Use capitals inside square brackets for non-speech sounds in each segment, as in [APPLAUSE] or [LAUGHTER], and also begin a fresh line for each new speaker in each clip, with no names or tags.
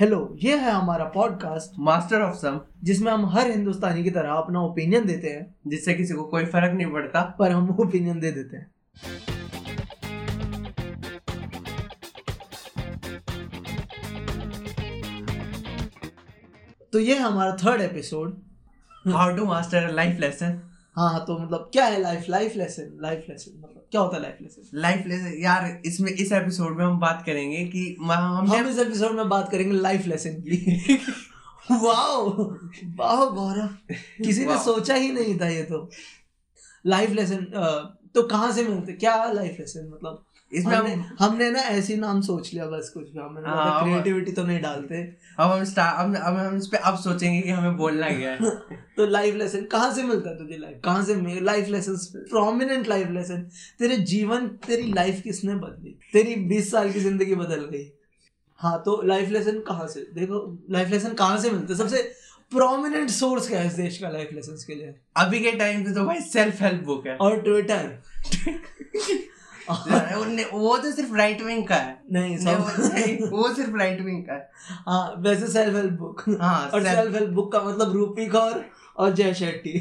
Hello ये है हमारा पॉडकास्ट
मास्टर ऑफ़ सम
जिसमें हम हर हिंदुस्तानी की तरह अपना ओपिनियन देते हैं,
जिससे किसी को कोई फ़र्क नहीं पड़ता,
पर हम ओपिनियन दे देते हैं। तो ये है हमारा third episode
how to master life lesson
हाँ हाँ तो मतलब क्या है life life lesson life lesson मतलब क्या होता है लाइफ लेसन
लाइफ लेसन यार इसमें इस एपिसोड में हम बात करेंगे कि हम हमने
हम इस एपिसोड में बात करेंगे लाइफ लेसन की। वाओ वाह गौरव किसी ने सोचा ही नहीं था ये तो। लाइफ लेसन तो कहाँ से मिलते? क्या लाइफ लेसन मतलब
इसमें
हमने, हमने ना ऐसे नाम सोच लिया बस कुछ भी। हमने
हाँ,
क्रिएटिविटी तो नहीं डालते।
अब हम अब अब हम इस पे अब सोचेंगे कि हमें बोलना क्या है। [LAUGHS]
तो लाइफ लेसन कहाँ से मिलता है तुझे लाइफ कहाँ से life lesson prominent life lesson तेरे जीवन तेरी लाइफ किसने बदली? तेरी बीस साल की ज़िंदगी बदल गई। हाँ तो लाइफ लेसन कहाँ से देखो लाइफ लेसन कहाँ से मिलते? सबसे प्रोमिनेंट सोर्स क्या है इस देश का लाइफ लेसन के लिए?
अभी के टाइम पे तो भाई सेल्फ हेल्प बुक है।
और ट्विटर [LAUGHS]
वो तो सिर्फ़ राइट विंग का है।
नहीं
वो
सब
वो सिर्फ़ राइट विंग का है।
हाँ वैसे सेल्फ हेल्प बुक
हाँ
और सेल्फ हेल्प बुक का मतलब रूपी कौर और जय शेट्टी।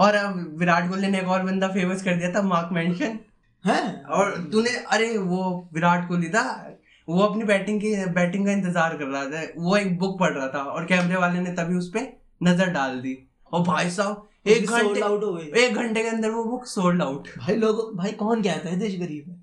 और अब विराट कोहली ने एक और बंदा फ़ेमस कर दिया था मार्क मेंशन
है?
और तूने अरे वो विराट कोहली था वो अपनी बैटिंग की बैटिंग का इंतज़ार कर रहा था। वो एक बुक पढ़ रहा था और कैमरे वाले ने तभी उस पर नज़र डाल दी। और भाई साहब एक घंटे
आउट हो गई।
एक घंटे के अंदर वो बुक सोल्ड आउट
भाई लोग भाई कौन कहता है देश गरीब है?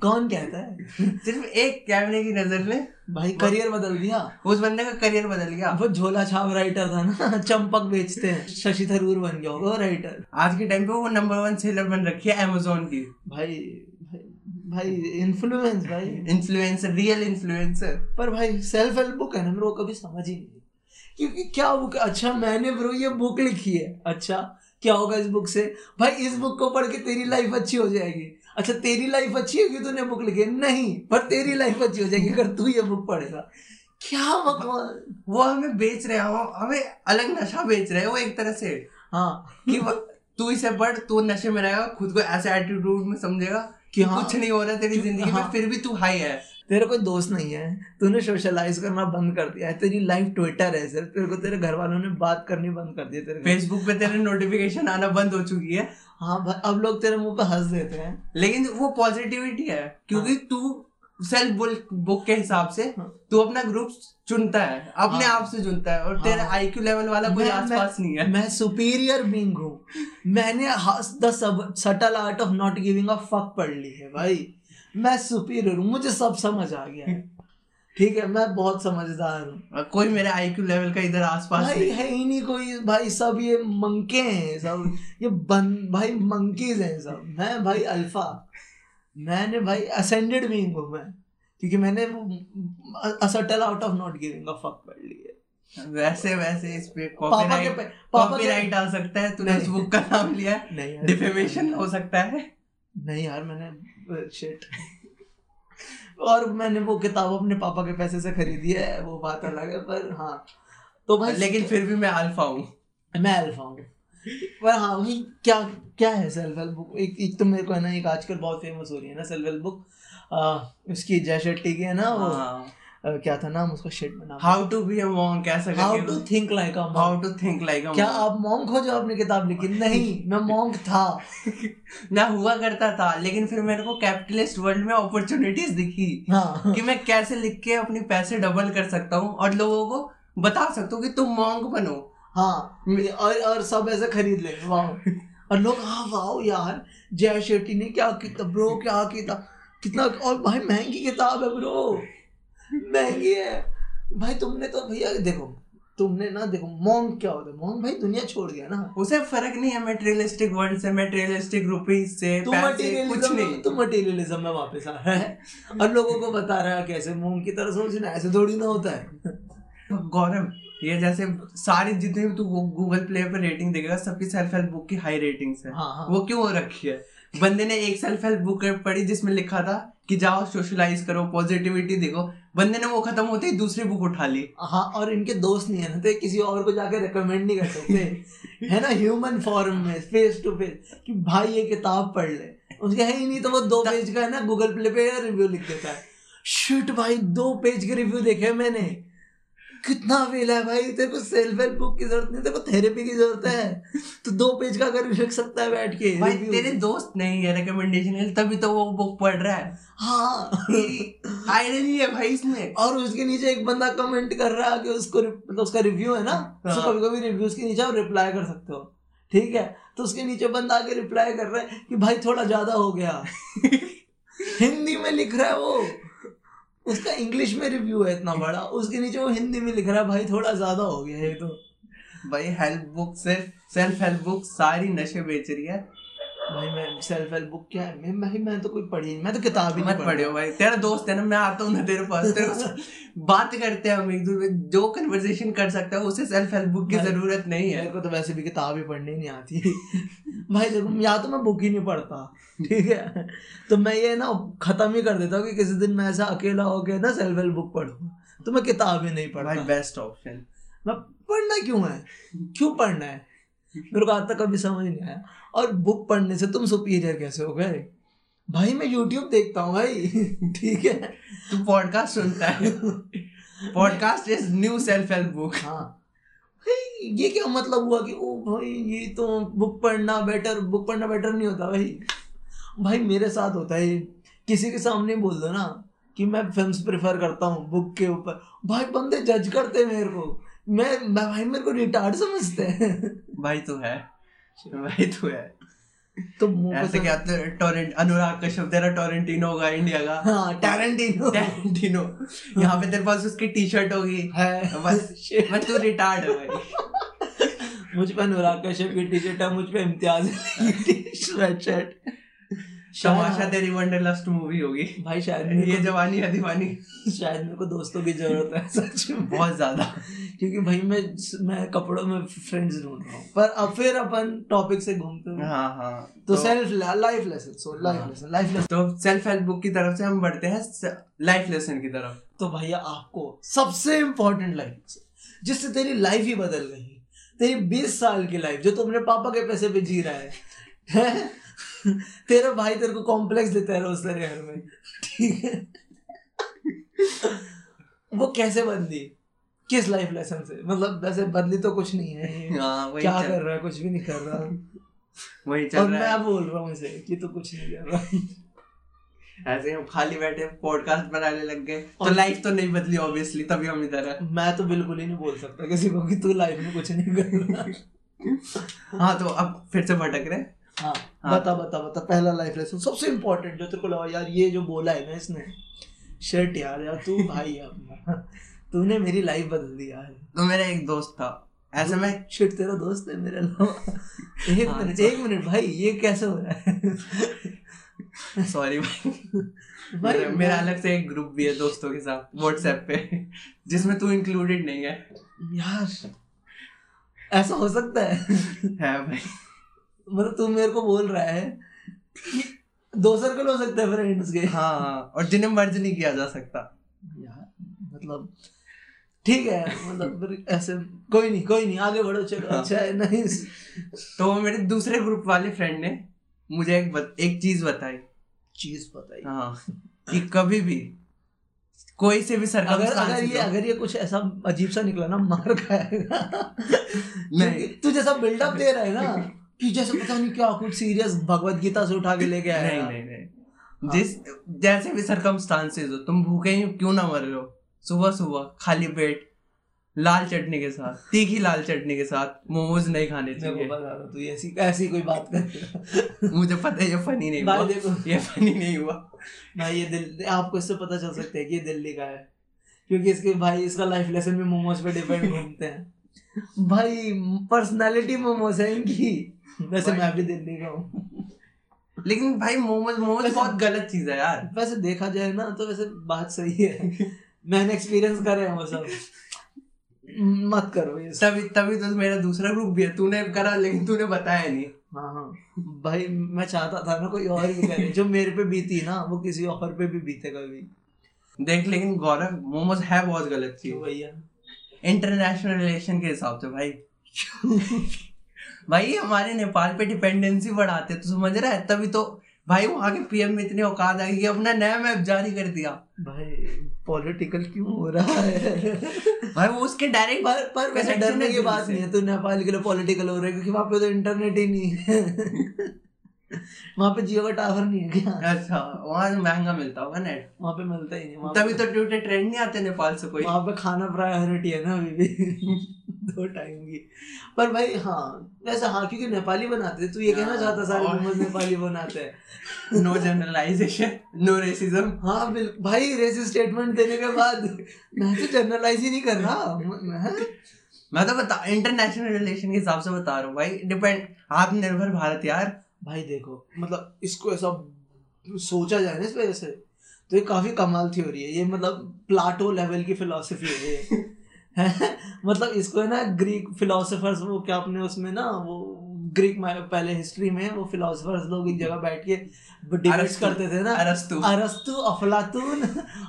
कौन कहता है?
सिर्फ़ एक कैमरे की नज़र ने
भाई करियर बदल दिया
उस बंदे का करियर बदल गया।
वो झोला छाप राइटर था ना [LAUGHS] चंपक बेचते हैं। शशि थरूर बन गया होगा राइटर
आज के टाइम पे वो नंबर वन सेलर बन रखी है अमेजोन की।
भाई भाई भाई इन्फ्लुएंस भाई।
इन्फ्लुएंसर रियल इन्फ्लुएंसर
पर भाई सेल्फ हेल्प बुक है ना मेरे को कभी समझ ही नहीं क्योंकि क्या बुक अच्छा मैंने ब्रो ये बुक लिखी है। अच्छा क्या होगा इस बुक से? भाई इस बुक को पढ़ के तेरी लाइफ अच्छी हो जाएगी। अच्छा तेरी लाइफ अच्छी होगी तूने बुक लिखी नहीं पर तेरी लाइफ अच्छी हो जाएगी अगर तू ये बुक पढ़ेगा। क्या बकवास
वो हमें बेच रहे हैं हमें अलग नशा बेच रहे हैं वो एक तरह से।
हाँ
कि तू इसे पढ़ तू नशे में रहेगा खुद को ऐसे एटीट्यूड में समझेगा
कि
कि
हाँ।
कुछ नहीं हो रहा तेरी ज़िंदगी
हाँ।
में फिर भी तू हाई है।
तेरे कोई दोस्त नहीं है तूने सोशलाइज करना बंद कर दिया है तेरी लाइफ ट्विटर है सिर्फ़ तेरे को तेरे घर वालों ने बात करनी बंद कर दी है तेरे
फेसबुक पे तेरे नोटिफिकेशन आना बंद हो चुकी है
हाँ भाई अब लोग तेरे मुँह पे हंस देते हैं
लेकिन वो पॉजिटिविटी है क्योंकि
हाँ।
तू सेल्फ बुक के हिसाब से
हाँ।
तू अपना ग्रुप चुनता है अपने
हाँ।
आप से चुनता है और तेरा
हाँ।
आईक्यू लेवल वाला कोई आसपास नहीं है
मैं सुपीरियर बीइंग हूँ मैंने the subtle art of not giving a fuck पढ़ ली है भाई मैं सुपीरियर हूँ मुझे सब समझ आ गया है। ठीक है मैं बहुत समझदार हूँ।
कोई मेरे आईक्यू लेवल का इधर आसपास
भाई
नहीं।
है ही नहीं कोई। भाई सब ये मंके हैं सब ये बन भाई मंकीज हैं सब। मैं भाई अल्फ़ा मैंने भाई असेंडेड बीइंग हूँ मैं। क्योंकि मैंने a subtle art of not giving a fuck पढ़ ली है
वैसे वैसे इस पे कॉपीराइट कॉपीराइट आ सकता है तूने उस
नहीं।
बुक का नाम लिया। है
नहीं।
डिफेमेशन हो सकता है।
नहीं यार मैंने शिट और मैंने वो किताब अपने पापा के पैसे से खरीदी है वो बात अलग है पर हाँ। तो भाई
लेकिन फिर भी मैं अल्फ़ा हूँ।
मैं अल्फ़ा हूँ। पर हाँ वही क्या क्या है सेल्फ हेल्प बुक एक एक तो मेरे को है ना एक आजकल बहुत फ़ेमस हो रही है ना सेल्फ हेल्प बुक आ, उसकी जय शेट्टी की है ना वो। आ, क्या था नाम उसका? शिट में
how to be a monk कैसा
how to think like a
how to think like a
क्या आप मॉन्क हो जो आपने किताब लिखी? नहीं मैं मॉन्क था। [LAUGHS]
मैं हुआ करता था लेकिन फिर मेरे को कैपिटलिस्ट वर्ल्ड में अपॉर्चुनिटीज़ दिखी
हाँ।
कि मैं कैसे लिख के अपने पैसे डबल कर सकता हूँ और लोगों को बता सकता हूँ कि तुम मॉन्क बनो।
हाँ और और सब ऐसे खरीद ले। वाह और लोग हाँ वाह यार जय शेट्टी ने क्या किया? ब्रो क्या किया? कितना और भाई महँगी किताब है ब्रो महँगी है भाई तुमने तो भैया देखो तुमने ना देखो मॉन्ग क्या होता है? मॉन्ग भाई दुनिया छोड़ गया ना।
उसे फ़र्क नहीं है मेटेरियलिस्टिक वर्ल्ड से मेटेरियलिस्टिक रुपीज़ से
तू
कुछ नहीं।
तू मटेरियलिज्म में वापस आ रहा है। [LAUGHS] और लोगों को बता रहा है कैसे मूंग की तरह सोचना ऐसे थोड़ी ना होता है।
गौरव ये जैसे सारी जितने भी तू गूगल प्ले पर रेटिंग देखेगा सबकी सेल्फ हेल्प बुक की हाई रेटिंग्स है।
हाँ हाँ।
वो क्यों रखी है? बंदे ने एक सेल्फ हेल्प बुक पढ़ी जिसमें लिखा था कि जाओ सोशलाइज करो पॉजिटिविटी देखो। बंदे ने वो खत्म होते ही दूसरी बुक उठा ली।
हाँ और इनके दोस्त नहीं है ना तो किसी और को जाके रिकमेंड नहीं कर सकते। [LAUGHS] है ना ह्यूमन फॉर्म में फेस टू फेस कि भाई ये किताब पढ़ ले। उसके है ही नहीं तो वो दो पेज का है ना गूगल प्ले पे रिव्यू लिख देता है। शिट भाई दो पेज के रिव्यू देखे मैंने। कितना फेल है भाई? तेरे को सेल्फ हेल्प बुक की ज़रूरत नहीं तेरे को थेरेपी की ज़रूरत है। तो दो पेज का अगर लिख सकता है बैठ के
भाई तेरे दोस्त नहीं है रिकमेंडेशन तभी तो वो बुक पढ़ रहा है।
हाँ। [LAUGHS]
आयरनी है भाई इसमें।
और उसके नीचे एक बंदा कमेंट कर रहा है कि उसको मतलब उसका रिव्यू है ना तो
हाँ।
कभी कभी रिव्यूज़ के नीचे आप रिप्लाई कर सकते हो। ठीक है? तो उसके नीचे बंदा आके रिप्लाई कर रहा है कि भाई थोड़ा ज़्यादा हो गया। [LAUGHS] हिंदी में लिख रहा है वो। उसका इंग्लिश में रिव्यू है इतना बड़ा। उसके नीचे वो हिंदी में लिख रहा है, भाई, थोड़ा ज़्यादा हो गया है तो।
भाई हेल्प बुक सिर्फ़ सेल्फ हेल्प बुक सारी नशे बेच रही है।
भाई मैं सेल्फ हेल्प बुक क्या है? मैं भाई मैं तो कोई पढ़ी नहीं मैं तो किताब ही
मत
नहीं पढ़ी।
पढ़ियो भाई। तेरा दोस्त है ना मैं आता हूँ ना तेरे पास। तेरे बात करते हैं हम एक दूसरे जो कन्वर्सेशन कर सकता है उसे सेल्फ हेल्प बुक की ज़रूरत नहीं है।
मेरे को तो वैसे भी किताब ही पढ़नी नहीं आती। [LAUGHS] भाई देखो या तो मैं बुक ही नहीं पढ़ता ठीक है? तो मैं ये ना खत्म ही कर देता हूँ कि किसी दिन मैं ऐसा अकेला हो गया ना सेल्फ हेल्प बुक पढ़ूँ। तो मैं किताब ही नहीं पढ़ा
बेस्ट ऑप्शन
मैं पढ़ना क्यों है? क्यों पढ़ना है? मेरे को आज तक कभी समझ नहीं आया। और बुक पढ़ने से तुम सुपीरियर कैसे हो गए? भाई मैं यूट्यूब देखता हूँ भाई। [LAUGHS] ठीक है।
तू पॉडकास्ट सुनता है। Podcast is new self help book
हाँ ये क्या मतलब हुआ कि ओ भाई ये तो बुक पढ़ना बेटर बुक पढ़ना बेटर नहीं होता भाई। भाई मेरे साथ होता है किसी के सामने बोल दो ना कि मैं फिल्म्स प्रेफर करता हूँ बुक के ऊपर। भाई बंदे जज करते हैं मेरे को। मैं मैं भाई मेरे को रिटार्ड समझते हैं।
भाई तू है। भाई तू है।
तो
ऐसे
तो-
क्या टोरेंट अनुराग कश्यप तेरा टोरेंटिनो होगा इंडिया का।
हाँ टैरेंटिनो
टोरेंटिनो यहाँ पे तेरे पास उसकी टी शर्ट होगी।
है।
बस. बस तू रिटार्ड है भाई।
मुझ पे अनुराग कश्यप की टी शर्ट है मुझ पे इम्तियाज़ की स्वेट शर्ट
तमाशा तेरी वंडरलस्ट मूवी होगी।
भाई शायद
ये जवानी है [LAUGHS] दीवानी।
शायद मेरे को दोस्तों की ज़रूरत है सच में।
बहुत ज़्यादा।
क्योंकि भाई मैं मैं कपड़ों में फ्रेंड्स ढूंढ रहा हूँ। पर अब फिर अपन टॉपिक से घूमते हैं।
हाँ हाँ।
तो self life lesson so life
हाँ।
लेसन लाइफ लेसन
तो सेल्फ हेल्प बुक की तरफ़ से हम बढ़ते हैं लाइफ लेसन की तरफ़।
तो भैया आपको सबसे इम्पोर्टेंट लाइफ जिससे तेरी लाइफ ही बदल गई तेरी बीस साल की लाइफ जो तू अपने पापा के पैसे पे जी रहा है हैं? तेरा भाई तेरे को कॉम्प्लेक्स देता है रोज तेरे घर में। ठीक है? वो कैसे बदली किस लाइफ लेसन से? मतलब वैसे बदली तो कुछ नहीं है। ये
हाँ वही
क्या कर रहा है? कुछ भी नहीं कर रहा। [LAUGHS]
वही चल और रहा
मैं बोल रहा हूँ इसे कि तू कुछ नहीं कर रहा।
ऐसे हम खाली बैठे पॉडकास्ट बनाने लग गए। तो लाइफ तो नहीं बदली ऑब्वियसली तभी हम इधर है
मैं तो बिल्कुल ही नहीं बोल सकता किसी को कि तू लाइफ में कुछ नहीं कर रहा।
हाँ तो अब फिर से भटक रहे
हाँ।
हाँ।
बता बता बता पहला लाइफ लेसन सबसे इम्पोर्टेंट जो तेरे को लगा यार ये जो बोला है ना इसने। शर्ट यार यार तू भाई है अपना। तूने मेरी लाइफ बदल दिया यार।
तो मेरा एक दोस्त था। ऐसे में
शिट तेरा दोस्त है मेरे अलावा। एक
हाँ,
मिनट
तो-
एक मिनट भाई ये कैसे हो रहा है?
सॉरी भाई।
भाई
मेरा, मेरा अलग से एक ग्रुप भी है दोस्तों के साथ व्हाट्सएप पे जिसमें तू इंक्लूडेड नहीं है।
यार ऐसा हो सकता है।
है भाई।
मतलब तू मेरे को बोल रहा है कि दो सर्कल हो सकते हैं फ्रेंड्स के।
हाँ हाँ और जिन्हें मर्ज नहीं किया जा सकता।
यार मतलब ठीक है मतलब ऐसे कोई नहीं कोई नहीं आगे बढ़ो चलो
हाँ।
अच्छा है नहीं।
तो मेरे दूसरे ग्रुप वाले फ्रेंड ने मुझे एक बत, एक चीज़ बताई।
चीज़ बताइए
हाँ कि कभी भी कोई से भी
अगर अगर ये अगर ये कुछ ऐसा अजीब सा निकला ना मार खाएगा।
नहीं।
तू जैसा बिल्डअप दे रहा है ना। कि जैसे पता नहीं क्या कुछ सीरियस भगवत गीता से उठा के लेके आया
नहीं नहीं नहीं। जिस जैसे भी सरकमस्टांसेस हो तुम भूखे ही क्यों ना मर रहे हो? सुबह सुबह खाली पेट लाल चटनी के साथ तीखी लाल चटनी के साथ मोमोज नहीं खाने चाहिए।
तू ऐसी ऐसी कोई बात कर।
मुझे पता है ये फनी नहीं हुआ।
देखो।
ये फनी नहीं हुआ।
भाई ये दिल आपको इससे पता चल सकता है कि ये दिल्ली का है। क्योंकि इसके भाई इसका लाइफ लेसन भी मोमोज पे डिपेंड [LAUGHS] घूमते हैं। भाई पर्सनालिटी मोमोज है इनकी। वैसे मैं भी दिल्ली का हूँ।
लेकिन भाई मोमोज मोमोज बहुत गलत चीज़ है यार।
वैसे देखा जाए ना तो वैसे बात सही है। मैंने एक्सपीरियंस करे हैं वो सब। [LAUGHS] मत करो ये
तभी तभी तो मेरा दूसरा ग्रुप भी है। तूने करा लेकिन तूने बताया नहीं।
हाँ हाँ। भाई मैं चाहता था ना कोई और भी करे। जो मेरे पे बीती ना वो किसी और पे भी बीते कभी।
देख लेकिन गौरव मोमोज है बहुत गलत चीज़।
भैया
इंटरनेशनल रिलेशन के हिसाब से भाई। [LAUGHS] भाई हमारे नेपाल पे डिपेंडेंसी बढ़ाते तो समझ रहा है? तभी तो भाई वहाँ के पीएम में इतने औकात आई कि अपना नया मैप जारी कर दिया।
भाई पॉलिटिकल क्यों हो रहा है?
भाई वो उसके डायरेक्ट
पर पर वैसे डरने की बात नहीं है। तो नेपाल के लिए पॉलिटिकल हो रहा है क्योंकि वहाँ पे तो इंटरनेट ही नहीं है। [LAUGHS] वहाँ पे जियो का टावर नहीं है क्या?
अच्छा वहाँ महँगा मिलता होगा नेट
वहाँ पे मिलता ही नहीं
तभी तो ट्विटर ट्रेंड नहीं आते नेपाल से कोई।
वहाँ पे खाना प्रायोरिटी है ना अभी भी। [LAUGHS] दो टाइम की। पर भाई हाँ वैसे हाँ क्योंकि नेपाली बनाते हैं तू ये कहना चाहता सारे मोमोज नेपाली बनाते हैं।
नो जनरलाइजेशन नो रेसिज्म
हाँ बिल्कुल भाई रेसिस्ट स्टेटमेंट देने के बाद मैं तो जनरलाइज ही नहीं कर रहा। मैं
तो बता इंटरनेशनल रिलेशन के हिसाब से बता रहा हूँ भाई। डिपेंड आत्मनिर्भर भारत यार।
भाई देखो मतलब इसको ऐसा सोचा जाए ना इस वजह से तो ये काफ़ी कमाल थ्योरी है ये मतलब प्लाटो लेवल की फिलोसफी है ये। [LAUGHS] हैं? मतलब इसको है ना ग्रीक फिलोसफर्स वो क्या अपने उसमें ना वो ग्रीक पहले हिस्ट्री में वो फिलोसफर्स लोग एक जगह बैठ के डिबेट्स करते थे ना।
अरस्तु।
अरस्तु अफलातून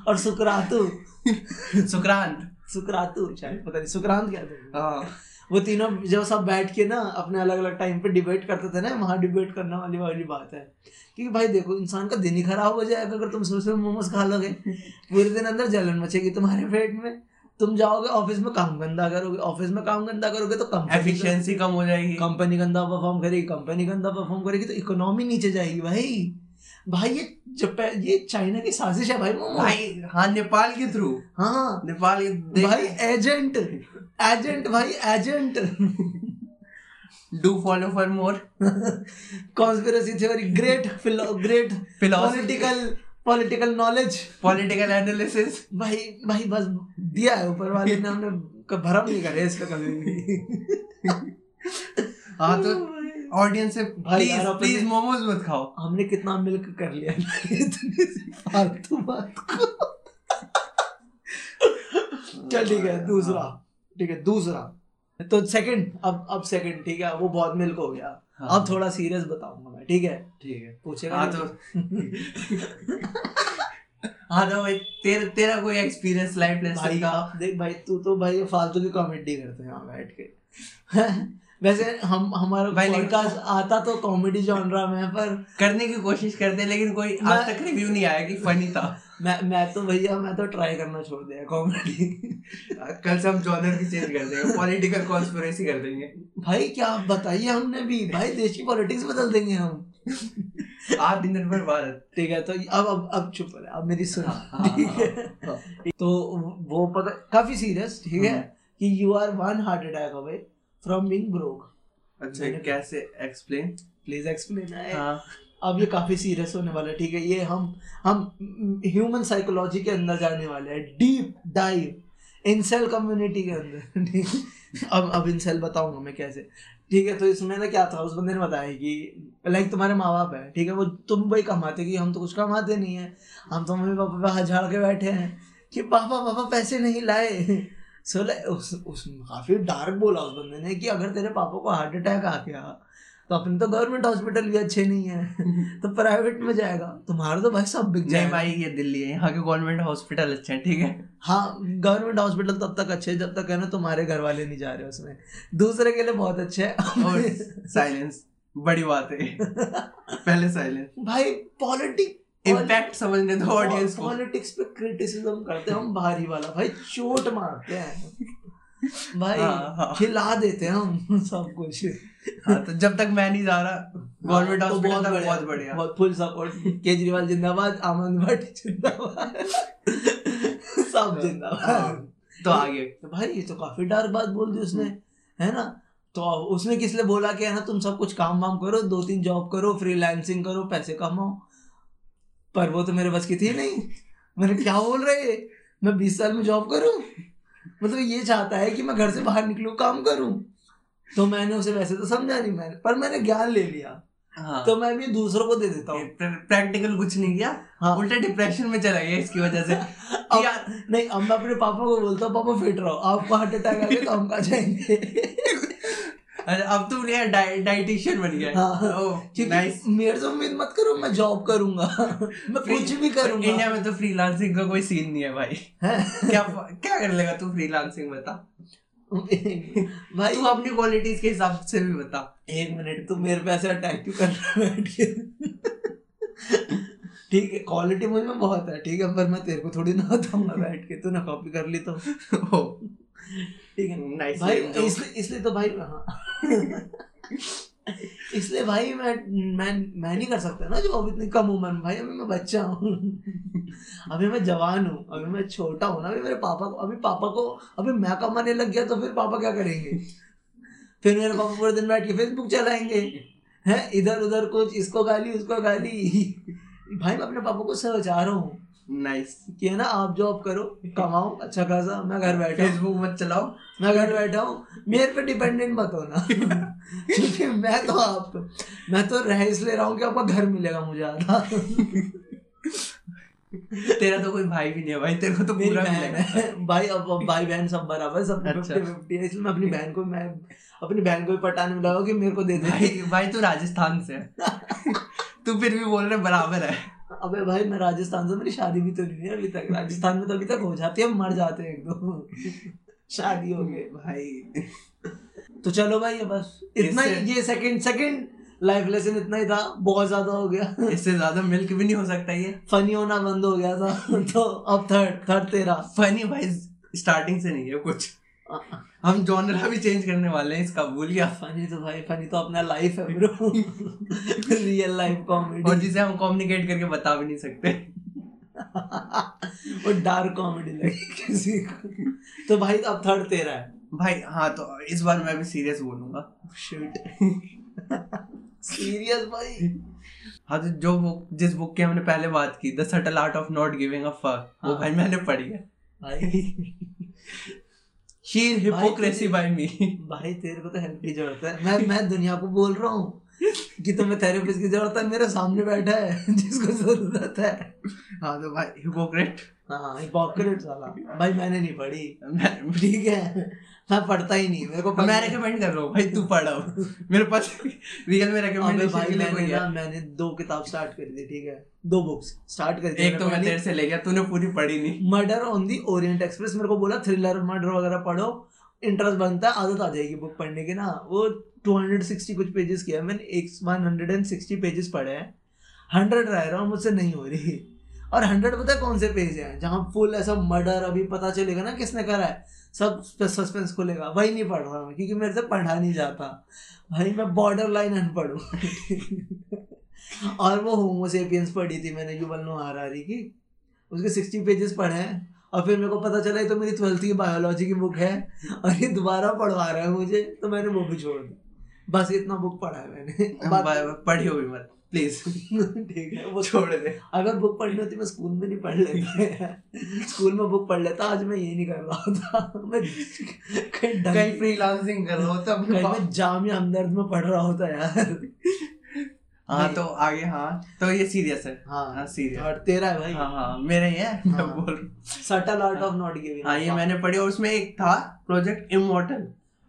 और सुकरातु। [LAUGHS]
सुक्रांत।
सुकरातु शायद पता नहीं सुकरांत क्या था?
हाँ।
वो तीनों जब सब बैठ के ना अपने अलग अलग टाइम पे डिबेट करते थे ना वहाँ डिबेट करने वाली वाली बात है। क्योंकि भाई देखो इंसान का दिन ही खराब हो जाएगा अगर तुम सुबह सुबह मोमोज खा लोगे। [LAUGHS] पूरे दिन अंदर जलन मचेगी तुम्हारे पेट में। तुम जाओगे ऑफ़िस में काम गंदा करोगे। ऑफ़िस में काम गंदा करोगे तो
एफिशिएंसी कम हो जाएगी।
कंपनी गंदा परफॉर्म करेगी कंपनी गंदा परफॉर्म करेगी तो इकोनॉमी नीचे जाएगी भाई। भाई ये जापान ये चाइना की साजिश है भाई मोमो
भाई हाँ नेपाल के थ्रू
हाँ।
नेपाल के
भाई एजेंट एजेंट भाई agent
do follow for more
conspiracy theory great great. Political political knowledge
political analysis
भाई भाई बस दिया है ऊपर वाले ने हमने भरम नहीं करे इस पे कभी भी।
हाँ तो ऑडियंस से
भाई
प्लीज़ प्लीज़ मोमोज मत खाओ।
हमने कितना मिल्क कर लिया इतनी फालतू बात को। चल ठीक है दूसरा। ठीक है दूसरा। तो सेकंड अब अब सेकंड ठीक है वो बहुत मिल्क हो गया।
हाँ।
अब थोड़ा सीरियस बताऊँगा मैं ठीक है?
ठीक है।
पूछेगा
हाँ तो [LAUGHS] हाँ तो भाई तेरा तेरा कोई एक्सपीरियंस लाइफ
भाई
लेसन का?
देख भाई तू तो भाई फालतू की कॉमेडी करते हैं यहाँ बैठ के। [LAUGHS] वैसे हम हमारा
भाई
पॉडकास्ट आता तो कॉमेडी जॉनरा में है, पर
करने की कोशिश करते हैं लेकिन कोई आज तक रिव्यू नहीं आया कि फनी था।
मैं मैं तो भैया मैं तो ट्राई करना छोड़ दिया कॉमेडी
कल से हम जॉनर भी चेंज कर देंगे पॉलिटिकल कॉन्स्पिरेसी कर देंगे।
भाई क्या आप बताइए हमने भी? भाई देश की पॉलिटिक्स बदल देंगे हम।
आत्मनिर्भर भारत।
ठीक है तो अब अब अब चुप रहे अब मेरी सुन। ठीक है तो वो पता काफ़ी सीरियस ठीक है?
हाँ।
कि you are one heart attack away from being broke
अच्छा कैसे? एक्सप्लेन
प्लीज़ एक्सप्लेन
हाँ।
अब ये काफ़ी सीरियस होने वाला है, ठीक है? ये हम हम ह्यूमन साइकोलॉजी के अंदर जाने वाले हैं डीप डाइव इंसेल कम्युनिटी के अंदर, [LAUGHS] ठीक? अब अब इंसेल बताऊँगा मैं कैसे। ठीक है तो इसमें ना क्या था, उस बंदे ने बताया कि लाइक तुम्हारे माँ बाप है, ठीक है? वो तुम वही कमाते कि हम तो कुछ कमाते नहीं है। हम तो मम्मी पापा पे हाथ झाड़ के बैठे हैं कि पापा पापा पैसे नहीं लाए। [LAUGHS] सो उस उस काफ़ी डार्क बोला उस बंदे ने कि अगर तेरे पापा को हार्ट अटैक आ गया तो अपने तो गवर्नमेंट हॉस्पिटल भी अच्छे नहीं है। [LAUGHS] तो प्राइवेट में जाएगा। तुम्हारा तो भाई सब बिक जाएगा।
भाई ये दिल्ली है। यहाँ के गवर्नमेंट हॉस्पिटल अच्छे हैं ठीक है?
हाँ गवर्नमेंट हॉस्पिटल तब तक अच्छे हैं जब तक है ना तुम्हारे घर वाले नहीं जा रहे उसमें। दूसरे के लिए बहुत अच्छे
और
है
साइलेंस बड़ी बात है। [LAUGHS] पहले साइलेंस
भाई पॉलिटिक
इम्पैक्ट समझने दो ऑडियंस को।
पॉलिटिक्स पे क्रिटिसिज्म करते हैं हम भारी वाला। भाई चोट मारते हैं। [LAUGHS] भाई
हाँ, हाँ।
खिला देते हैं हम सब कुछ।
हाँ, तो जब तक मैं नहीं जा रहा गवर्नमेंट
हाँ, तो
तक
बढ़िया,
बहुत बढ़िया।
बहुत फुल सपोर्ट केजरीवाल जिंदाबाद आनंद भट्ट जिंदाबाद। सब जिंदाबाद।
हाँ, तो आगे।
तो भाई ये तो काफ़ी डार्क बात बोल दी उसने है ना? तो उसने किस लिए बोला कि है ना तुम सब कुछ काम वाम करो दो तीन जॉब करो फ्रीलांसिंग करो पैसे कमाओ। पर वो तो मेरे बस की थी नहीं। मैंने क्या बोल रहे? मैं बीस साल में जॉब करूँ? मतलब ये चाहता है कि मैं घर से बाहर निकलूं काम करूँ। तो मैंने उसे वैसे तो समझा नहीं मैंने पर मैंने ज्ञान ले लिया।
हाँ।
तो मैं भी दूसरों को दे देता हूँ।
प्रैक्टिकल कुछ नहीं किया।
हाँ।
उल्टा डिप्रेशन में चला गया इसकी वजह से। [LAUGHS]
अब-
यार।
नहीं अब मैं अपने पापा को बोलता हूँ पापा फिट रहो। आपको हार्ट अटैक आ गया तो हम कहा जाएँगे? [LAUGHS]
अरे अब तुम यार डाइटिशियन बन गया।
हाँ, क्योंकि
नाइस
मेरे से उम्मीद मत करो मैं जॉब करूँगा। [LAUGHS] मैं कुछ भी करूँगा।
इंडिया में तो फ्रीलांसिंग का कोई सीन नहीं है भाई। क्या क्या कर लेगा तू फ्रीलांसिंग बता। [LAUGHS]
भाई
तू अपनी क्वालिटीज के हिसाब से भी बता।
एक मिनट तू मेरे पे ऐसे अटैक क्यों कर रहा है? बैठ के। [LAUGHS] ठीक है क्वालिटी मुझमें बहुत है ठीक है पर मैं तेरे को थोड़ी ना बताऊँगा [LAUGHS] बैठ के। तू ना कॉपी कर ली तो। ठीक है
नाइस
भाई इसलिए इसलिए तो भाई हाँ। इसलिए भाई मैं मैं मैं नहीं कर सकता ना जो अब इतनी कम उम्र में। भाई, अभी मैं बच्चा हूँ। अभी मैं जवान हूँ। अभी मैं छोटा हूँ ना, अभी मेरे पापा को, अभी पापा को, अभी मैं कमाने लग गया तो फिर पापा क्या करेंगे? फिर मेरे पापा पूरे दिन बैठ के फेसबुक चलाएँगे। हैं? इधर उधर कुछ, इसको गाली, उसको गाली। भाई, मैं अपने पापा को समझा रहा हूँ।
नाइस
कि है ना आप जॉब करो कमाओ अच्छा खासा मैं घर बैठा
फेसबुक मत चलाओ।
मैं घर बैठा हूँ। मेरे पे डिपेंडेंट मत होना। [LAUGHS] क्योंकि मैं तो आप मैं तो रह इसलिए रहा हूँ कि आपका घर मिलेगा मुझे आधा। [LAUGHS]
तेरा तो कोई भाई भी नहीं है भाई तेरे को तो पूरा
बहन है। भाई अब भाई बहन सब बराबर सब
अच्छा।
फिफ्टी है इसलिए मैं अपनी बहन को मैं अपनी बहन को भी पटाने में लगा कि मेरे को दे दे।
भाई भाई तू राजस्थान से [LAUGHS] तू फिर भी बोल रहे बराबर है।
अबे भाई मैं राजस्थान से मेरी शादी भी तो नहीं हुई अभी तक। राजस्थान में तो अभी तक हो जाती है मर जाते हैं एकदम। शादी हो गई
भाई।
तो चलो भाई ये बस इतना ही ये सेकंड सेकंड लाइफ लेसन इतना ही था बहुत ज़्यादा हो गया।
इससे ज़्यादा मिल्क भी नहीं हो सकता ये।
फनी होना बंद हो गया था। तो अब थर्ड थर्ड तेरा।
फनी भाई स्टार्टिंग से नहीं है कुछ। हम जॉनरा भी चेंज करने वाले हैं इसका भूल गया।
फनी तो भाई फनी तो अपना लाइफ है ब्रो रियल लाइफ कॉमेडी और
जिसे हम कम्युनिकेट करके बता भी नहीं सकते। [LAUGHS]
और डार्क कॉमेडी लगी किसी को। तो भाई अब थर्ड तेरा है।
भाई हाँ तो इस बार मैं भी सीरियस बोलूँगा।
शिट सीरियस भाई?
हाँ तो जो बुक जिस बुक की हमने पहले बात की the subtle art of not giving a fuck वो
हाँ।
भाई मैंने पढ़ी है।
भाई।
शीर हिपोक्रेसी बाय मी
भाई तेरे को तो हेल्प की ज़रूरत है। मैं मैं दुनिया को बोल रहा हूँ कि तुम्हें थेरेपिस्ट की ज़रूरत है मेरे सामने बैठा है जिसको ज़रूरत है।
हाँ तो भाई हिपोक्रेट
हाँ हिपोक्रेट साला। भाई मैंने नहीं पढ़ी।
मैं
ठीक है। मैं पढ़ता ही नहीं। मेरे को
मैं रेकमेंड कर रहा हूँ भाई तू पढ़ अब। [LAUGHS] मेरे पास रियल में रिकमेंडेशन
भाई
के लिए
मैंने
कोई है।
मैंने दो किताब स्टार्ट करी थी ठीक है? दो बुक्स स्टार्ट करी थी
एक तो मैं तेरे से ले गया तूने पूरी पढ़ी नहीं।
Murder on the Orient Express मेरे को बोला थ्रिलर मर्डर वगैरह पढ़ो इंटरेस्ट बनता है आदत आ जाएगी बुक पढ़ने की ना। वो 260 कुछ पेजेस किया मैंने एक 160 पेजेस पढ़े हैं। हंड्रेड रह रहा हूँ मुझसे नहीं हो रही। और हंड्रेड पता है कौन से पेज है जहाँ फुल ऐसा मर्डर अभी पता चलेगा ना किसने करा है? सब सस्पेंस खुलेगा वही नहीं पढ़ रहा मैं, क्योंकि मेरे से पढ़ा नहीं जाता। भाई, मैं बॉर्डर लाइन अनपढ़ हूँ। [LAUGHS] और वो होमोसेपियंस पढ़ी थी मैंने युवल नो हरारी की। उसके सिक्सटी पेजेस पढ़े हैं। और फिर मेरे को पता चला, ये तो मेरी ट्वेल्थ की बायोलॉजी की बुक है। और ये दोबारा पढ़वा रहा है मुझे तो मैंने वो भी छोड़ दी बस इतना बुक पढ़ा है मैंने।
पढ़ी हो भी मत। प्लीज़ [LAUGHS]
ठीक है वो
छोड़ दे।
अगर बुक पढ़नी होती मैं स्कूल में नहीं पढ़ लेता। स्कूल में बुक पढ़ लेता आज मैं ये नहीं कर रहा था। मैं कहीं
कहीं फ्रीलांसिंग कर रहा हो तो अपने
कहीं मैं जामिया हमदर्द में पढ़ रहा होता यार।
हाँ तो आगे हाँ। तो ये सीरियस है। हाँ।
हाँ
सीरियस
और तेरा है भाई।
हाँ हाँ मेरा ही है मैं
हाँ।
बोल हूँ।
Subtle art of not giving
हाँ ये मैंने पढ़ी और उसमें एक था प्रोजेक्ट इमोर्टल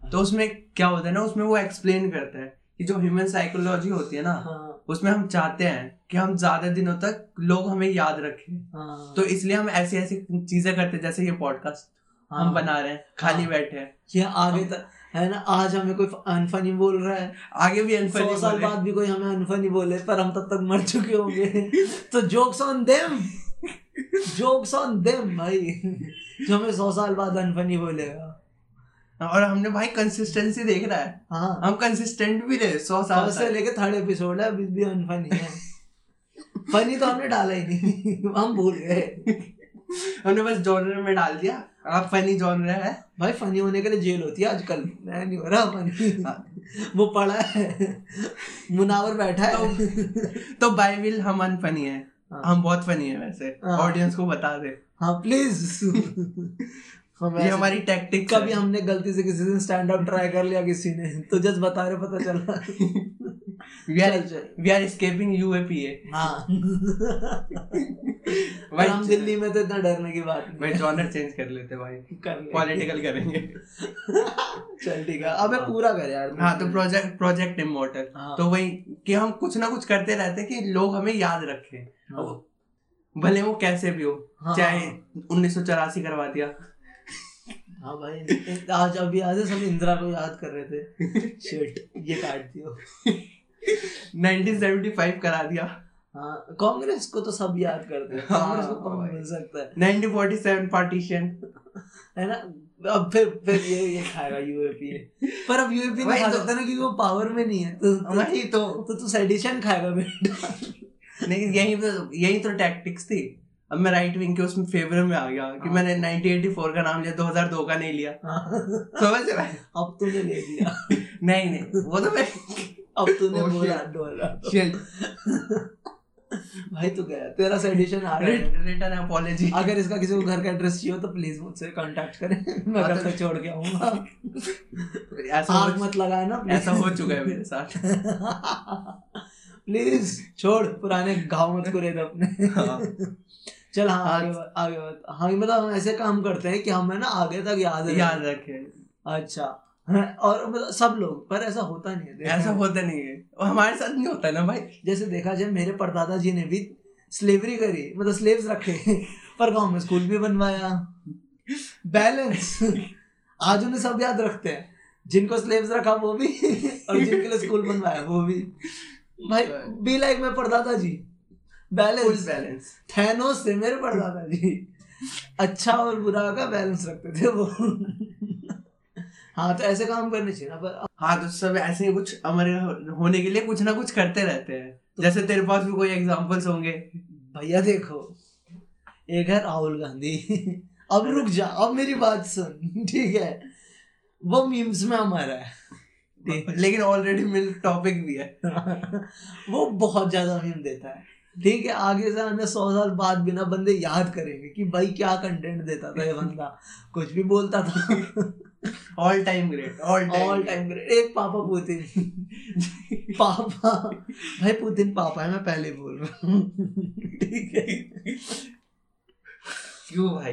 तो उसमें क्या होता है ना उसमें वो एक्सप्लेन करता है कि जो ह्यूमन साइकोलॉजी होती है ना
हाँ।
उसमें हम चाहते हैं कि हम ज़्यादा दिनों तक लोग हमें याद रखें।
हाँ।
तो इसलिए हम ऐसी ऐसी चीज़ें करते हैं जैसे ये पॉडकास्ट हम
हाँ।
बना रहे हैं खाली
हाँ।
बैठे हैं।
ये आगे तक है ना आज हमें कोई अनफनी बोल रहा है।
आगे भी
सौ
अनफनी
साल बाद भी कोई हमें अनफनी बोले पर हम तब तक मर चुके होंगे। [LAUGHS] तो jokes on them jokes on them भाई। जो हमें सौ साल बाद अनफनी बोलेगा।
और हमने भाई कंसिस्टेंसी देख रहा है।
हाँ।
हम कंसिस्टेंट भी रहे सौ साल
से लेके थर्ड एपिसोड है अभी भी अनफनी है। फनी तो हमने डाला ही नहीं हम भूल गए।
हमने बस जॉनर में डाल दिया। आप फनी जॉनर है।
भाई फनी होने के लिए जेल होती है आजकल। मैं नहीं हो रहा फनी वो पड़ा है। मुनावर बैठा है।
तो बाय विल हम अनफनी है।
हाँ।
हम बहुत फनी है वैसे।
हाँ।
ऑडियंस को बता दे।
हाँ प्लीज़ हम
ये हमारी टैक्टिक
कभी हमने गलती से किसी दिन स्टैंड अप ट्राई कर लिया किसी ने। तो जस्ट बता रहे पता चला।
We are. We are escaping UAPA
हाँ। [LAUGHS]
भाई
हम दिल्ली में तो इतना डरने की बात नहीं
भाई जॉनर चेंज कर लेते भाई? [LAUGHS]
कर
पॉलिटिकल करेंगे। [LAUGHS]
चल ठीक है। अबे पूरा कर यार।
हाँ तो प्रोजेक्ट प्रोजेक्ट इमोर्टल
हाँ।
तो वही कि हम कुछ ना कुछ करते रहते हैं कि लोग हमें याद रखें।
हाँ।
भले वो कैसे भी हो
हाँ।
चाहे उन्नीस सौ चौरासी करवा दिया।
हाँ भाई आज अभी आज सब इंदिरा को याद कर रहे थे। शिट ये काट दियो
1975 करा दिया।
हाँ कांग्रेस को तो सब याद करते हैं।
हाँ,
कांग्रेस को कौन। भूल सकता है?
1947 पार्टीशन।
है ना? अब फिर फिर ये ये खाएगा यूएपी पर अब यूएपी नहीं खा
तो-
सकता ना क्योंकि वो पावर में नहीं है। तो तो,
वही तो।
तो तू सेडिशन खाएगा बेटा
लेकिन यही तो यही तो टैक्टिक्स थी। अब मैं राइट विंग के उसमें फेवर में आ गया कि
हाँ।
मैंने 1984 का नाम लिया 2002 का नहीं लिया।
हाँ,
समझ रहा है?
अब तूने ले लिया।
नहीं नहीं वो तो मैं
अब तूने
Oh,
बोला. भाई तू गया। तेरा सेडिशन आ रहा है
रिटर्न अपॉलॉजी
अगर इसका किसी को घर का एड्रेस चाहिए हो तो प्लीज़ मुझसे कांटेक्ट करें। मैं घर
तो-
तक छोड़ के आऊँगा।
ऐसा
मत लगाए ना
ऐसा हो चुका है मेरे साथ। [LAUGHS]
प्लीज़ छोड़। पुराने घाव मत कुरेद अपने।
हाँ।
चल हाँ। आगे आगे बढ़ हाँ मतलब हम ऐसे काम करते हैं कि हमें ना आगे तक याद
याद रखे।
अच्छा। हाँ, और मतलब सब लोग पर ऐसा होता नहीं है
ऐसा होता नहीं है। और हमारे साथ नहीं होता ना भाई।
जैसे देखा जाए मेरे परदादा जी ने भी स्लेवरी करी मतलब स्लेव्स रखे। पर गाँव में स्कूल भी बनवाया। बैलेंस आज उन्हें सब याद रखते हैं। जिनको स्लेव्स रखा वो भी। और जिनके लिए स्कूल बनवाया वो भी। भाई बी लाइक में परदादा जी। बैलेंस
बैलेंस
थैनोस थे मेरे परदादा जी अच्छा और बुरा का बैलेंस रखते थे वो। हाँ तो ऐसे काम करने चाहिए ना पर
हाँ तो सब ऐसे ही कुछ हमारे होने के लिए कुछ ना कुछ करते रहते हैं। तो जैसे तेरे पास भी कोई एग्जांपल्स होंगे।
भैया देखो एक है राहुल गांधी। अब रुक जा अब मेरी बात सुन ठीक है? वो मीम्स में हमारा है।
लेकिन ऑलरेडी मिल टॉपिक भी है। [LAUGHS]
वो बहुत ज़्यादा मीम देता है। ठीक है आगे से हमें सौ साल बाद बिना बंदे याद करेंगे कि भाई क्या कंटेंट देता था ये [LAUGHS] बंदा। कुछ भी बोलता था।
All time great all
all
time
great एक पापा पुतिन। पापा। भाई पुतिन पापा है मैं पहले बोल रहा हूँ। ठीक है।
क्यों भाई?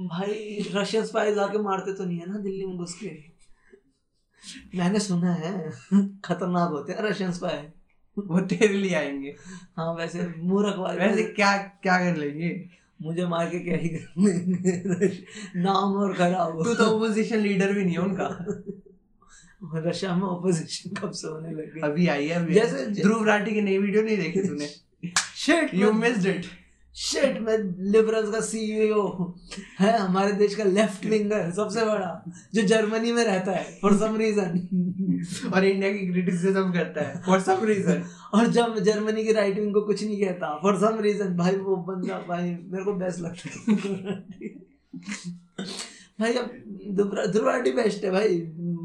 भाई रशियन स्पाइस आके मारते तो नहीं है ना दिल्ली में घुस के? मैंने सुना है खतरनाक होते हैं रशियन स्पाई [LAUGHS]
वो तेरे लिए आएँगे।
हाँ वैसे मूर्ख वाले
वैसे क्या क्या कर लेंगे?
मुझे मार के क्या ही कर नाम और खराब
तू तो ओपोजिशन लीडर भी नहीं है उनका।
रशिया में ओपोजिशन कब से होने लगी?
अभी आई है
जैसे-
ध्रुव राठी की नई वीडियो नहीं देखी तूने?
Shit
you missed it
shit मैं लिबरल्स का सीईओ है। हमारे देश का लेफ़्ट विंगर सबसे बड़ा जो जर्मनी में रहता है फॉर सम रीजन
और इंडिया की क्रिटिसिज्म करता है फॉर सम रीजन
और जब जर्मनी की राइट विंग को कुछ नहीं कहता फॉर सम रीजन भाई वो बंदा भाई मेरे को बेस्ट लगता है। भाई अब ध्रुवाटी बेस्ट है भाई।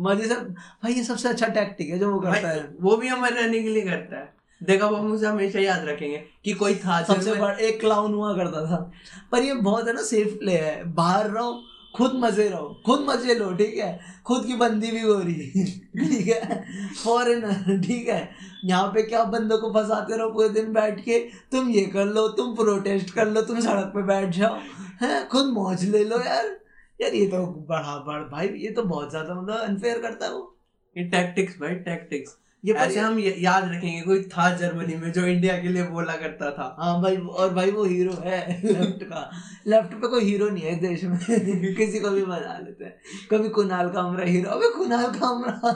मज़े से भाई ये सबसे अच्छा टैक्टिक है जो वो करता है।
वो भी हमारे रहने के लिए करता है। देखा वो मुझे हमेशा याद रखेंगे कि कोई था
सबसे बड़ा एक क्लाउन हुआ करता था। पर ये बहुत है ना सेफ़ प्ले है। बाहर रहो खुद मज़े रहो। खुद मज़े लो ठीक है? खुद की बंदी भी हो रही [LAUGHS] ठीक है? फॉरेनर ठीक है? यहाँ पे क्या बंदों को फंसाते रहो पूरे दिन बैठ के? तुम ये कर लो तुम प्रोटेस्ट कर लो तुम सड़क पे बैठ जाओ। है? खुद मौज ले लो यार। यार ये तो बड़ा बड़ भाई ये तो बहुत ज़्यादा मतलब अनफेयर करता है वो।
ये टैक्टिक्स भाई टैक्टिक्स
ये
ऐसे हम याद रखेंगे कोई था जर्मनी में जो इंडिया के लिए बोला करता था।
हाँ भाई और भाई वो हीरो है लेफ़्ट का। लेफ़्ट पे कोई हीरो नहीं है देश में। [LAUGHS] किसी को भी बना लेते हैं। कभी कुणाल कामरा हीरो अबे कुणाल कामरा।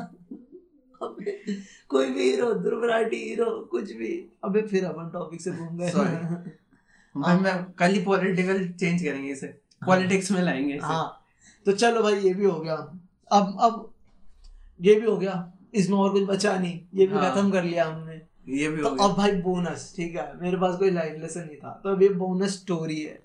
अबे कोई भी हीरो ध्रुव हीरो कुछ भी। अबे फिर अपन टॉपिक से घूम गए।
Sorry. [LAUGHS] भाई मैं कल ही पॉलिटिकल चेंज करेंगे इसे। पॉलिटिक्स में लाएँगे इसे।
हाँ। तो चलो भाई ये भी हो गया। अब अब ये भी हो गया। इसमें और कुछ बचा नहीं। ये भी
हाँ।
खत्म कर लिया हमने।
ये भी
तो अब भाई बोनस ठीक है? मेरे पास कोई लाइफ लेसन नहीं था। तो अब ये बोनस स्टोरी है।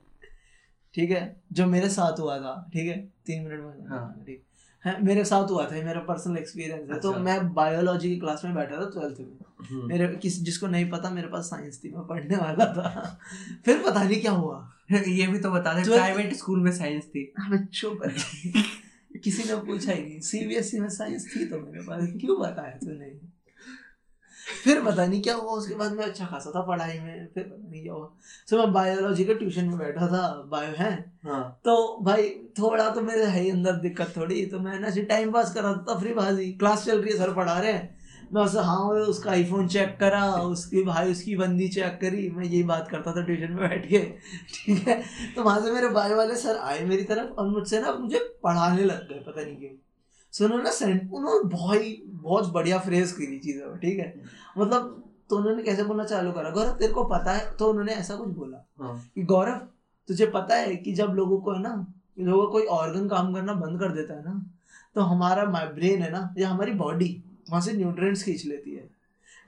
ठीक है? जो मेरे साथ हुआ था ठीक है? तीन मिनट में।
हाँ।
ठीक। है मेरे साथ हुआ था मेरा पर्सनल एक्सपीरियंस है। तो
अच्छा।
मैं बायोलॉजी की क्लास में बैठा था ट्वेल्थ में।
हम्म।
मेरे किस जिसको नहीं पता मेरे पास साइंस थी मैं पढ़ने वाला था। फिर पता नहीं क्या हुआ। [LAUGHS]
ये भी तो बता दे प्राइवेट स्कूल में साइंस थी। [LAUGHS]
चुप। किसी ने पूछा ही नहीं। सीबीएसई में साइंस थी तो मेरे पास। क्यों बताया तूने? फिर पता नहीं क्या हुआ उसके बाद मैं अच्छा खासा था पढ़ाई में। फिर पता नहीं क्या हुआ। सो मैं बायोलॉजी के ट्यूशन में बैठा था बायो है।
हाँ।
तो भाई थोड़ा तो मेरे है ही अंदर दिक्कत थोड़ी। तो मैं ना टाइम पास कर रहा था फ्री बाजी क्लास चल रही है सर पढ़ा रहे हैं। उससे हाँ उसका आईफोन चेक करा उसकी भाई उसकी बंदी चेक करी। मैं यही बात करता था ट्यूशन में बैठ के ठीक है? तो वहाँ से मेरे भाई वाले सर आए मेरी तरफ़ और मुझसे ना मुझे पढ़ाने लग गए पता नहीं क्यों। सो उन्होंने सेंट उन्होंने बहुत ही बहुत बढ़िया फ्रेज करी चीज़ों में ठीक है? मतलब तो उन्होंने कैसे बोलना चालू करा? गौरव तेरे को पता है? तो उन्होंने ऐसा कुछ बोला
हाँ।
कि गौरव तुझे पता है कि जब लोगों को है ना लोगों को कोई ऑर्गन काम करना बंद कर देता है ना तो हमारा ब्रेन है ना या हमारी बॉडी वहाँ से न्यूट्रिएंट्स खींच लेती है।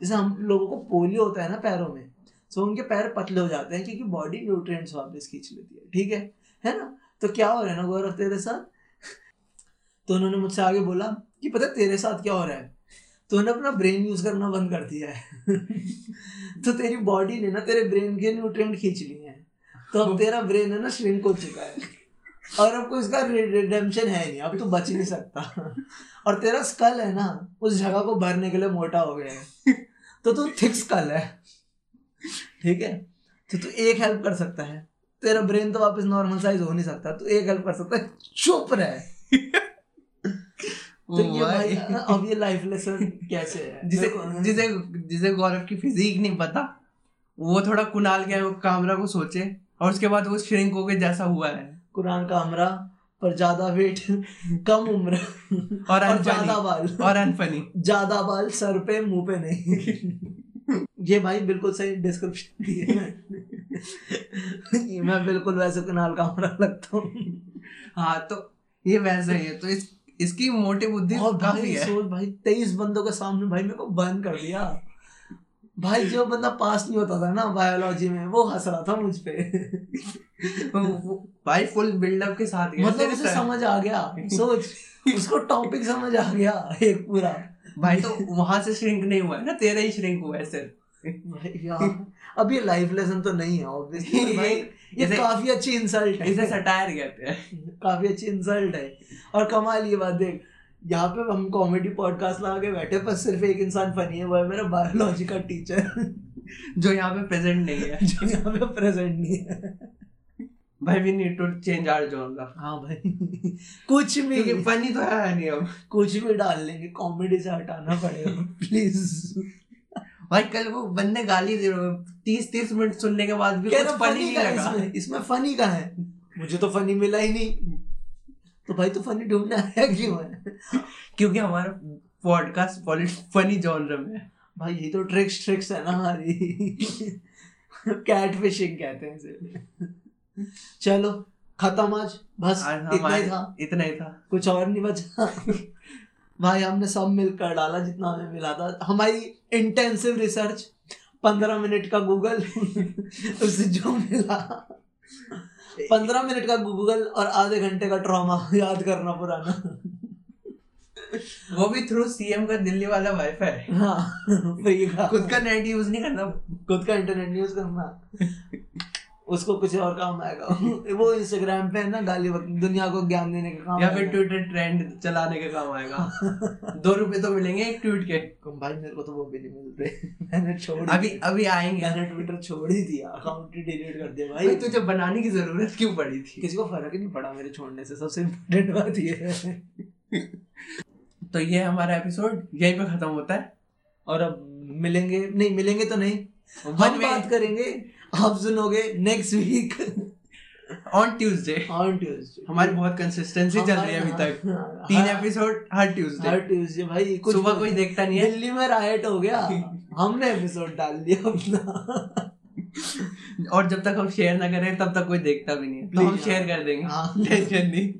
जैसे हम लोगों को पोलियो होता है ना पैरों में तो उनके पैर पतले हो जाते हैं क्योंकि बॉडी न्यूट्रिएंट्स वापस खींच लेती है ठीक है? है ना? तो क्या हो रहा है ना गौरव तेरे साथ? [LAUGHS] तो उन्होंने मुझसे आगे बोला कि पता है तेरे साथ क्या हो रहा है? तो उन्होंने अपना ब्रेन यूज़ करना बंद कर दिया है। [LAUGHS] तो तेरी बॉडी ने ना तेरे ब्रेन के न्यूट्रिएंट खींच लिए हैं। तो अब [LAUGHS] तेरा ब्रेन है ना श्रिंक हो चुका है। और अब कोई इसका रिडेम्पशन है नहीं अब तू बच नहीं सकता। और तेरा स्कल है ना उस जगह को भरने के लिए मोटा हो गया है। तो तू थिक स्कल है। ठीक है? तो तू एक हेल्प कर सकता है। तेरा ब्रेन तो वापस नॉर्मल साइज़ हो नहीं सकता तू एक हेल्प कर सकता है। चुप रहे। तो ये भाई अब ये लाइफ लेसन कैसे है?
जिसे जिसे जिसे गौरव की फिजिक नहीं पता वो थोड़ा कुनाल के कामरा को सोचे और उसके बाद वो श्रिंक हो होके जैसा हुआ है।
कुरान का हमरा पर ज़्यादा वेट [LAUGHS] कम उम्र
और
और ज़्यादा बाल।
और अनफनी [LAUGHS]
ज़्यादा बाल सर पे मुँह पे नहीं। [LAUGHS] ये भाई बिल्कुल सही डिस्क्रिप्शन दी है। मैं बिल्कुल वैसे कुनाल का हमरा लगता हूँ।
हाँ तो ये वैसे ही है। तो इस इसकी मोटी बुद्धि काफ़ी है।
सोच भाई तेईस बंदों के सामने भाई मेरे को बंद कर दिया। भाई जो बंदा पास नहीं होता था ना बायोलॉजी में वो हंस रहा था मुझ पे। [LAUGHS]
भाई फुल बिल्डअप के साथ
मतलब उसे समझ आ गया। [LAUGHS] सोच उसको टॉपिक समझ आ गया एक पूरा।
भाई तो वहाँ से श्रिंक नहीं हुआ है ना? तेरा ही श्रिंक हुआ है सिर्फ़।
भाई अब ये लाइफ लेसन तो नहीं है ऑब्वियसली भाई [LAUGHS] ये
इसे-
काफ़ी अच्छी इंसल्ट है।
इसे सटायर कहते हैं।
काफ़ी अच्छी इंसल्ट है। और कमाल ये बात देख यहाँ पे हम कॉमेडी पॉडकास्ट लगा के बैठे पर सिर्फ़ एक इंसान फनी है वो है मेरा बायोलॉजी का टीचर
जो यहाँ पे प्रेजेंट नहीं है। [LAUGHS]
जो यहाँ पे प्रेजेंट नहीं है।
भाई we need to change our genre
हाँ भाई। कुछ भी
फनी तो है नहीं अब।
कुछ भी डाल लेंगे कॉमेडी से हटाना पड़ेगा प्लीज़
भाई कल वो बंदे गाली दे रहे तीस तीस मिनट सुनने के बाद भी कुछ फनी नहीं लगा।
इसमें? फनी का है? मुझे तो फनी मिला ही नहीं। तो भाई तो फनी ढूँढने आया क्यों है [LAUGHS]
क्योंकि हमारा पॉडकास्ट फनी जॉनर में है।
भाई ये तो ट्रिक्स ट्रिक्स है ना हमारी। कैट फिशिंग कहते हैं इसे। चलो खत्म आज। बस इतना ही था।
इतना ही था।
कुछ और नहीं बचा। भाई हमने सब मिलकर डाला जितना हमें मिला था। हमारी इंटेंसिव रिसर्च पंद्रह मिनट का गूगल [LAUGHS] उससे जो मिला। पंद्रह मिनट का गूगल और आधे घंटे का ट्रॉमा [LAUGHS] याद करना पुराना।
वो भी थ्रू सीएम का दिल्ली वाला वाईफाई
हाँ [LAUGHS]
खुद का नेट यूज़ नहीं करना।
खुद का इंटरनेट यूज़ करना। उसको कुछ और काम आएगा। [LAUGHS] वो इंस्टाग्राम पे ना गाली दुनिया को ज्ञान देने का काम
या फिर ट्विटर ट्रेंड चलाने के काम आएगा। दो रुपए तो मिलेंगे एक ट्वीट के।
भाई मेरे को तो वो भी नहीं मिलते [LAUGHS] मैंने छोड़
अभी अभी आएँगे।
मैंने ट्विटर छोड़ ही दिया। अकाउंट डिलीट कर दिया
भाई। तुझे बनाने की ज़रूरत क्यों पड़ी थी?
किसी को फ़र्क नहीं पड़ा मेरे छोड़ने से। सबसे इम्पोर्टेंट बात ये है। [LAUGHS]
तो ये हमारा एपिसोड यहीं पे खत्म होता है।
और अब मिलेंगे नहीं मिलेंगे तो नहीं।
वन
हम बात करेंगे। आप सुनोगे next week
on Tuesday
on Tuesday
हमारी बहुत कंसिस्टेंसी चल रही है अभी तक। तीन एपिसोड हर
हर
ट्यूसडे
ट्यूसडे भाई कुछ
सुबह कोई देखता नहीं है।
दिल्ली में राइट हो गया। हमने एपिसोड डाल दिया अपना।
और जब तक हम शेयर ना करें तब तक कोई देखता भी नहीं है। तो हम शेयर कर देंगे।
हाँ।
टेंशन नहीं।